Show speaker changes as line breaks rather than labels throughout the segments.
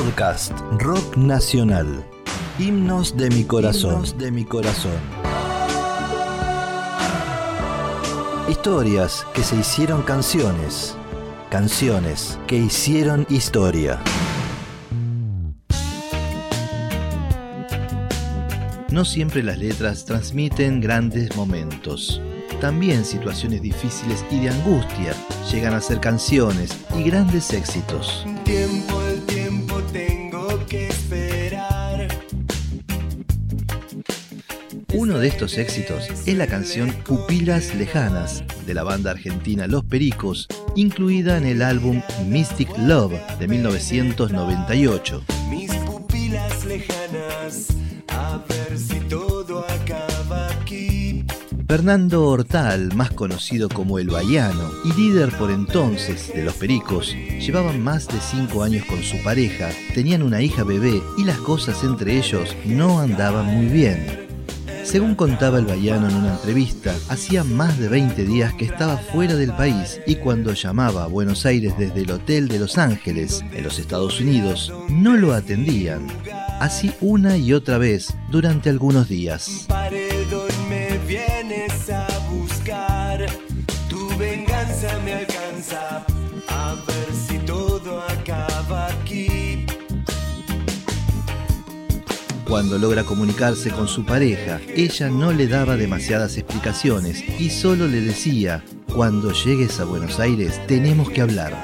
Podcast Rock Nacional. Himnos de mi corazón.
Himnos
de mi corazón. Historias que se hicieron canciones. Canciones que hicieron historia. No siempre las letras transmiten grandes momentos. También situaciones difíciles y de angustia llegan a ser canciones y grandes éxitos.
Tiempo,
Uno de estos éxitos es la canción Pupilas Lejanas de la banda argentina Los Pericos, incluida en el álbum Mystic Love de 1998.
Mis pupilas lejanas, a ver si todo acaba aquí.
Fernando Hortal, más conocido como El Baiano y líder por entonces de Los Pericos, llevaban más de cinco años con su pareja, tenían una hija bebé y las cosas entre ellos no andaban muy bien. Según contaba el Baiano en una entrevista, hacía más de 20 días que estaba fuera del país y cuando llamaba a Buenos Aires desde el Hotel de Los Ángeles, en los Estados Unidos, no lo atendían. Así una y otra vez durante algunos días. Cuando logra comunicarse con su pareja, ella no le daba demasiadas explicaciones y solo le decía, cuando llegues a Buenos Aires tenemos que hablar.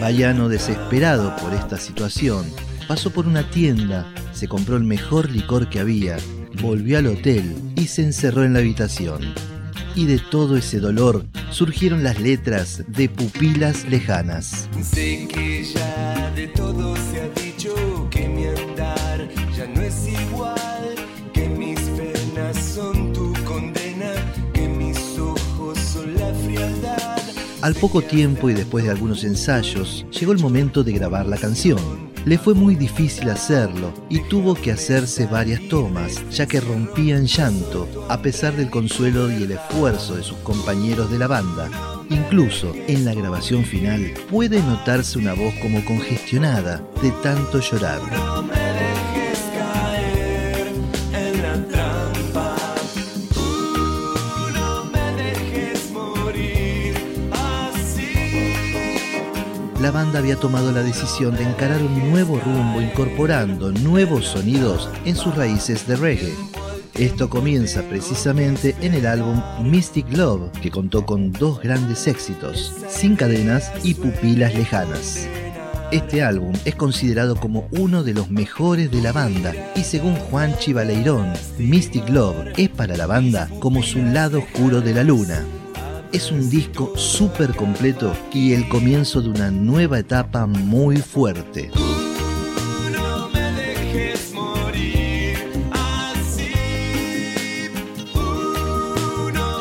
Bayano, desesperado por esta situación, pasó por una tienda, se compró el mejor licor que había, volvió al hotel y se encerró en la habitación. Y de todo ese dolor surgieron las letras de Pupilas Lejanas. Al poco tiempo y después de algunos ensayos, llegó el momento de grabar la canción. Le fue muy difícil hacerlo y tuvo que hacerse varias tomas, ya que rompía en llanto, a pesar del consuelo y el esfuerzo de sus compañeros de la banda. Incluso en la grabación final puede notarse una voz como congestionada de tanto llorar.
La
banda había tomado la decisión de encarar un nuevo rumbo incorporando nuevos sonidos en sus raíces de reggae. Esto comienza precisamente en el álbum Mystic Love, que contó con dos grandes éxitos, Sin cadenas y Pupilas lejanas. Este álbum es considerado como uno de los mejores de la banda y según Juan Chivaleirón, Mystic Love es para la banda como su lado oscuro de la luna. Es un disco súper completo y el comienzo de una nueva etapa muy fuerte.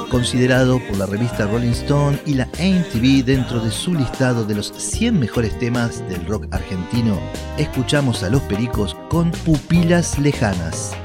Considerado por la revista Rolling Stone y la MTV dentro de su listado de los 100 mejores temas del rock argentino, escuchamos a Los Pericos con Pupilas
Lejanas.